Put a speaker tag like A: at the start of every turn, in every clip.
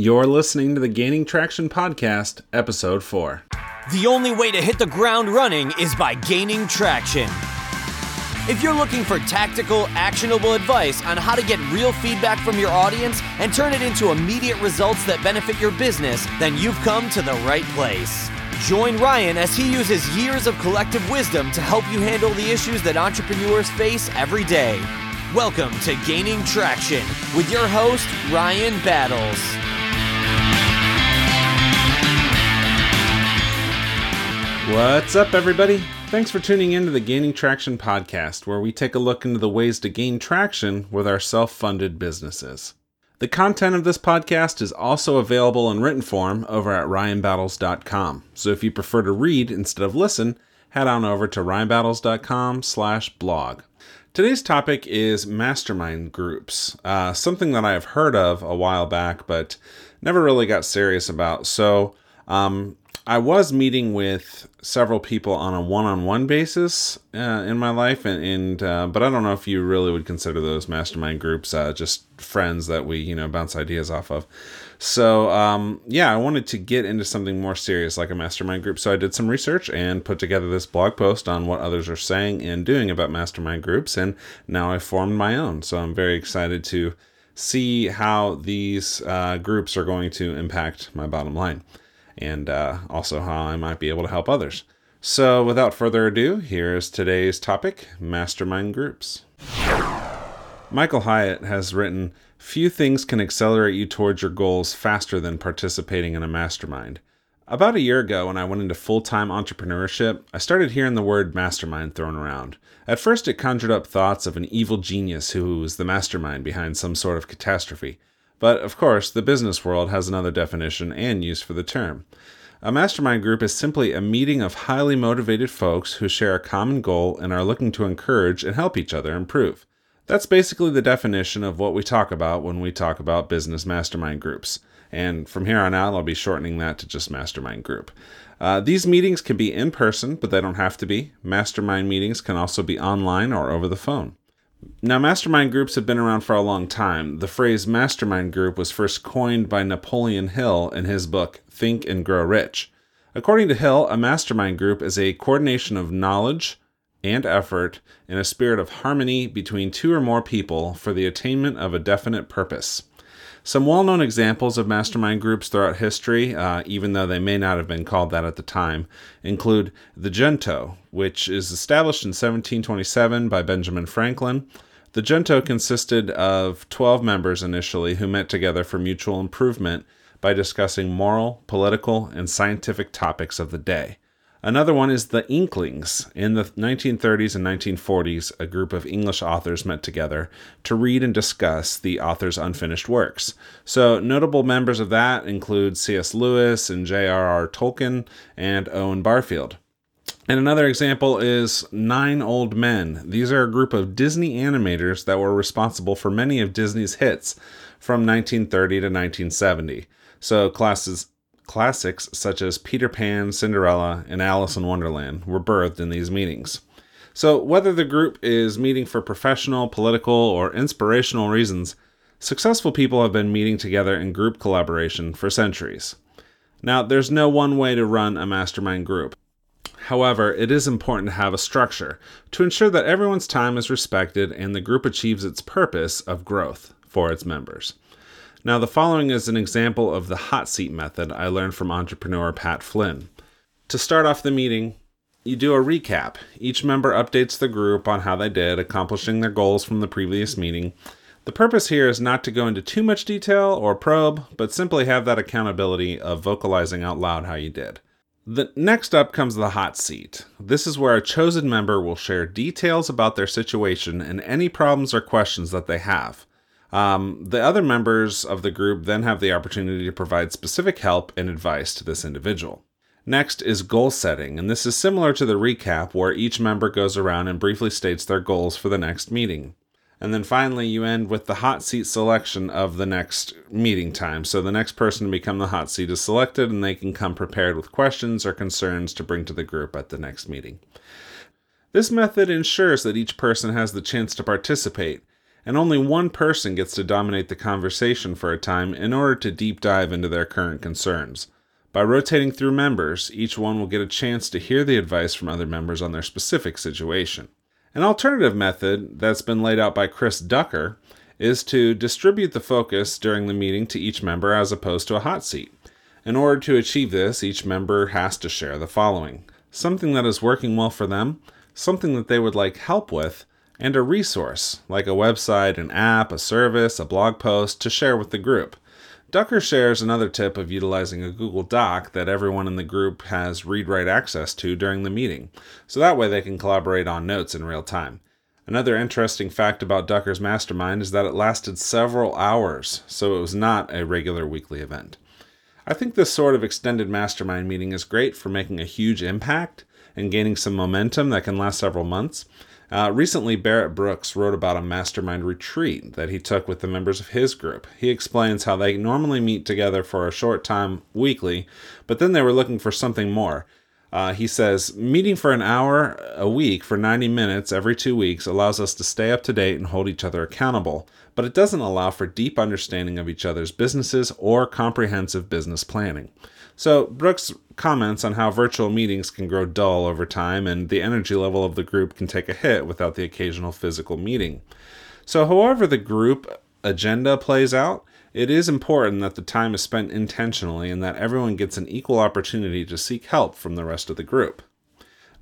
A: You're listening to the Gaining Traction Podcast, Episode 4.
B: The only way to hit the ground running is by gaining traction. If you're looking for tactical, actionable advice on how to get real feedback from your audience and turn it into immediate results that benefit your business, then you've come to the right place. Join Ryan as he uses years of collective wisdom to help you handle the issues that entrepreneurs face every day. Welcome to Gaining Traction with your host, Ryan Battles.
A: What's up, everybody? Thanks for tuning in to the Gaining Traction podcast, where we take a look into the ways to gain traction with our self funded businesses. The content of this podcast is also available in written form over at ryanbattles.com. So if you prefer to read instead of listen, head on over to ryanbattles.com slash blog. Today's topic is mastermind groups, uh, something that I have heard of a while back, but never really got serious about. So um, I was meeting with several people on a one-on-one basis uh, in my life, and, and uh, but I don't know if you really would consider those mastermind groups uh, just friends that we you know bounce ideas off of. So um, yeah, I wanted to get into something more serious like a mastermind group. So I did some research and put together this blog post on what others are saying and doing about mastermind groups, and now I formed my own. So I'm very excited to see how these uh, groups are going to impact my bottom line and uh, also how I might be able to help others. So, without further ado, here's today's topic mastermind groups. Michael Hyatt has written Few things can accelerate you towards your goals faster than participating in a mastermind. About a year ago, when I went into full time entrepreneurship, I started hearing the word mastermind thrown around. At first, it conjured up thoughts of an evil genius who was the mastermind behind some sort of catastrophe. But of course, the business world has another definition and use for the term. A mastermind group is simply a meeting of highly motivated folks who share a common goal and are looking to encourage and help each other improve. That's basically the definition of what we talk about when we talk about business mastermind groups. And from here on out, I'll be shortening that to just mastermind group. Uh, these meetings can be in person, but they don't have to be. Mastermind meetings can also be online or over the phone. Now, mastermind groups have been around for a long time. The phrase mastermind group was first coined by Napoleon Hill in his book Think and Grow Rich. According to Hill, a mastermind group is a coordination of knowledge and effort in a spirit of harmony between two or more people for the attainment of a definite purpose. Some well known examples of mastermind groups throughout history, uh, even though they may not have been called that at the time, include the Junto, which is established in 1727 by Benjamin Franklin. The Junto consisted of 12 members initially who met together for mutual improvement by discussing moral, political, and scientific topics of the day. Another one is the Inklings. In the 1930s and 1940s, a group of English authors met together to read and discuss the author's unfinished works. So, notable members of that include C.S. Lewis and J.R.R. Tolkien and Owen Barfield. And another example is Nine Old Men. These are a group of Disney animators that were responsible for many of Disney's hits from 1930 to 1970. So, classes Classics such as Peter Pan, Cinderella, and Alice in Wonderland were birthed in these meetings. So, whether the group is meeting for professional, political, or inspirational reasons, successful people have been meeting together in group collaboration for centuries. Now, there's no one way to run a mastermind group. However, it is important to have a structure to ensure that everyone's time is respected and the group achieves its purpose of growth for its members. Now, the following is an example of the hot seat method I learned from entrepreneur Pat Flynn. To start off the meeting, you do a recap. Each member updates the group on how they did, accomplishing their goals from the previous meeting. The purpose here is not to go into too much detail or probe, but simply have that accountability of vocalizing out loud how you did. The next up comes the hot seat. This is where a chosen member will share details about their situation and any problems or questions that they have. Um, the other members of the group then have the opportunity to provide specific help and advice to this individual. Next is goal setting, and this is similar to the recap where each member goes around and briefly states their goals for the next meeting. And then finally, you end with the hot seat selection of the next meeting time. So the next person to become the hot seat is selected, and they can come prepared with questions or concerns to bring to the group at the next meeting. This method ensures that each person has the chance to participate and only one person gets to dominate the conversation for a time in order to deep dive into their current concerns. By rotating through members, each one will get a chance to hear the advice from other members on their specific situation. An alternative method that's been laid out by Chris Ducker is to distribute the focus during the meeting to each member as opposed to a hot seat. In order to achieve this, each member has to share the following something that is working well for them, something that they would like help with, and a resource, like a website, an app, a service, a blog post, to share with the group. Ducker shares another tip of utilizing a Google Doc that everyone in the group has read write access to during the meeting, so that way they can collaborate on notes in real time. Another interesting fact about Ducker's mastermind is that it lasted several hours, so it was not a regular weekly event. I think this sort of extended mastermind meeting is great for making a huge impact and gaining some momentum that can last several months. Uh, recently, Barrett Brooks wrote about a mastermind retreat that he took with the members of his group. He explains how they normally meet together for a short time weekly, but then they were looking for something more. Uh, he says, meeting for an hour a week for 90 minutes every two weeks allows us to stay up to date and hold each other accountable, but it doesn't allow for deep understanding of each other's businesses or comprehensive business planning. So, Brooks comments on how virtual meetings can grow dull over time and the energy level of the group can take a hit without the occasional physical meeting. So, however, the group agenda plays out, it is important that the time is spent intentionally and that everyone gets an equal opportunity to seek help from the rest of the group.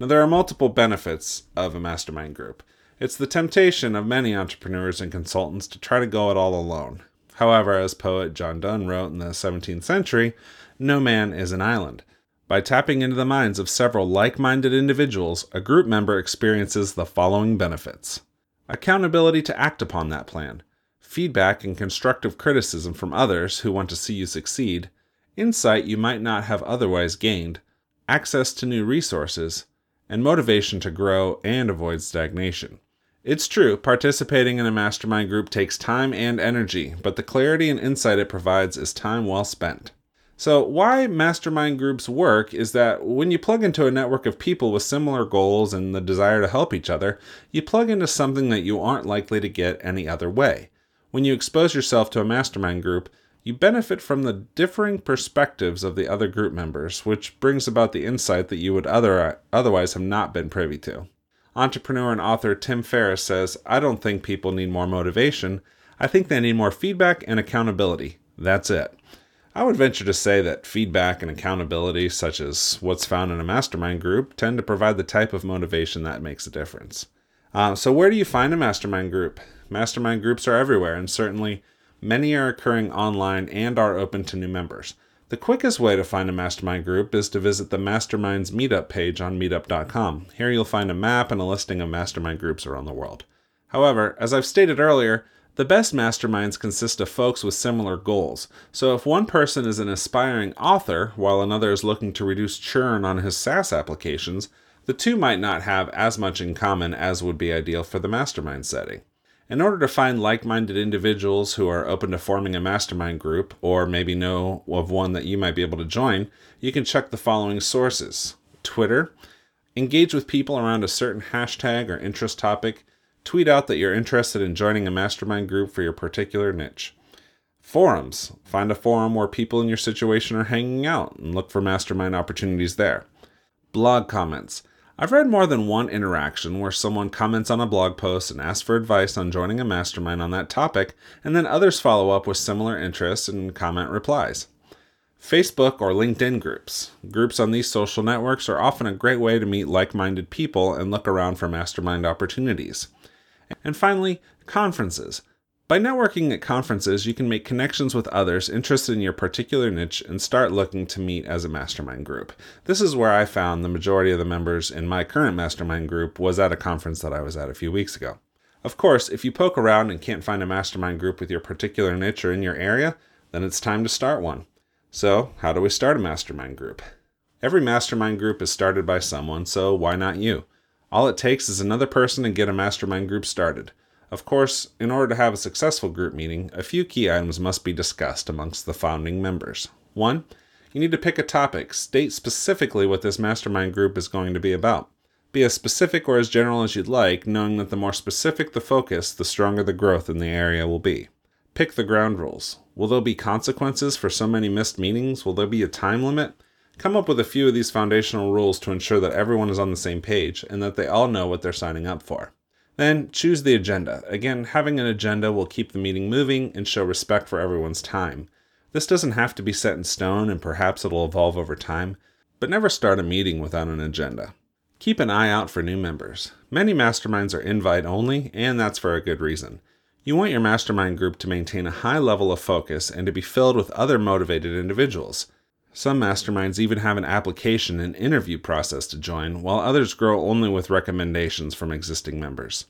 A: Now, there are multiple benefits of a mastermind group. It's the temptation of many entrepreneurs and consultants to try to go it all alone. However, as poet John Donne wrote in the 17th century, no man is an island. By tapping into the minds of several like minded individuals, a group member experiences the following benefits. Accountability to act upon that plan, feedback and constructive criticism from others who want to see you succeed, insight you might not have otherwise gained, access to new resources, and motivation to grow and avoid stagnation. It's true, participating in a mastermind group takes time and energy, but the clarity and insight it provides is time well spent. So, why mastermind groups work is that when you plug into a network of people with similar goals and the desire to help each other, you plug into something that you aren't likely to get any other way. When you expose yourself to a mastermind group, you benefit from the differing perspectives of the other group members, which brings about the insight that you would other, otherwise have not been privy to. Entrepreneur and author Tim Ferriss says, I don't think people need more motivation. I think they need more feedback and accountability. That's it. I would venture to say that feedback and accountability, such as what's found in a mastermind group, tend to provide the type of motivation that makes a difference. Uh, so, where do you find a mastermind group? Mastermind groups are everywhere, and certainly many are occurring online and are open to new members. The quickest way to find a mastermind group is to visit the Masterminds Meetup page on meetup.com. Here you'll find a map and a listing of mastermind groups around the world. However, as I've stated earlier, the best masterminds consist of folks with similar goals. So if one person is an aspiring author while another is looking to reduce churn on his SaaS applications, the two might not have as much in common as would be ideal for the mastermind setting. In order to find like minded individuals who are open to forming a mastermind group, or maybe know of one that you might be able to join, you can check the following sources Twitter, engage with people around a certain hashtag or interest topic, Tweet out that you're interested in joining a mastermind group for your particular niche. Forums. Find a forum where people in your situation are hanging out and look for mastermind opportunities there. Blog comments. I've read more than one interaction where someone comments on a blog post and asks for advice on joining a mastermind on that topic, and then others follow up with similar interests and comment replies. Facebook or LinkedIn groups. Groups on these social networks are often a great way to meet like minded people and look around for mastermind opportunities. And finally, conferences. By networking at conferences, you can make connections with others interested in your particular niche and start looking to meet as a mastermind group. This is where I found the majority of the members in my current mastermind group was at a conference that I was at a few weeks ago. Of course, if you poke around and can't find a mastermind group with your particular niche or in your area, then it's time to start one. So, how do we start a mastermind group? Every mastermind group is started by someone, so why not you? All it takes is another person to get a mastermind group started. Of course, in order to have a successful group meeting, a few key items must be discussed amongst the founding members. One, you need to pick a topic, state specifically what this mastermind group is going to be about. Be as specific or as general as you'd like, knowing that the more specific the focus, the stronger the growth in the area will be. Pick the ground rules. Will there be consequences for so many missed meetings? Will there be a time limit? Come up with a few of these foundational rules to ensure that everyone is on the same page and that they all know what they're signing up for. Then choose the agenda. Again, having an agenda will keep the meeting moving and show respect for everyone's time. This doesn't have to be set in stone and perhaps it'll evolve over time, but never start a meeting without an agenda. Keep an eye out for new members. Many masterminds are invite only, and that's for a good reason. You want your mastermind group to maintain a high level of focus and to be filled with other motivated individuals. Some masterminds even have an application and interview process to join, while others grow only with recommendations from existing members.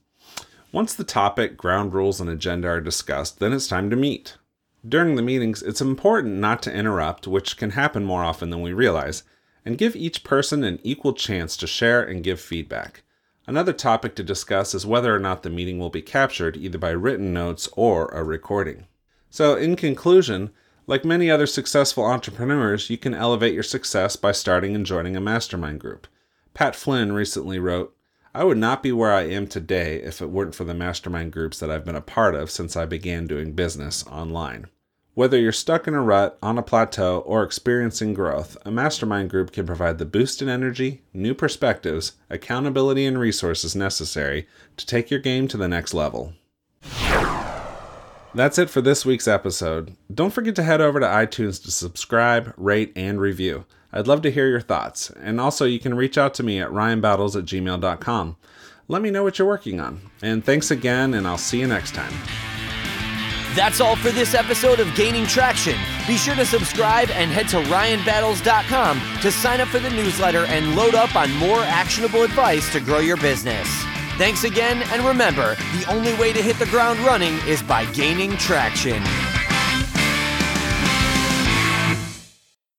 A: Once the topic, ground rules, and agenda are discussed, then it's time to meet. During the meetings, it's important not to interrupt, which can happen more often than we realize, and give each person an equal chance to share and give feedback. Another topic to discuss is whether or not the meeting will be captured either by written notes or a recording. So, in conclusion, like many other successful entrepreneurs, you can elevate your success by starting and joining a mastermind group. Pat Flynn recently wrote, I would not be where I am today if it weren't for the mastermind groups that I've been a part of since I began doing business online. Whether you're stuck in a rut, on a plateau, or experiencing growth, a mastermind group can provide the boost in energy, new perspectives, accountability, and resources necessary to take your game to the next level. That's it for this week's episode. Don't forget to head over to iTunes to subscribe, rate, and review. I'd love to hear your thoughts. And also, you can reach out to me at ryanbattles at gmail.com. Let me know what you're working on. And thanks again, and I'll see you next time.
B: That's all for this episode of Gaining Traction. Be sure to subscribe and head to ryanbattles.com to sign up for the newsletter and load up on more actionable advice to grow your business. Thanks again, and remember the only way to hit the ground running is by gaining traction.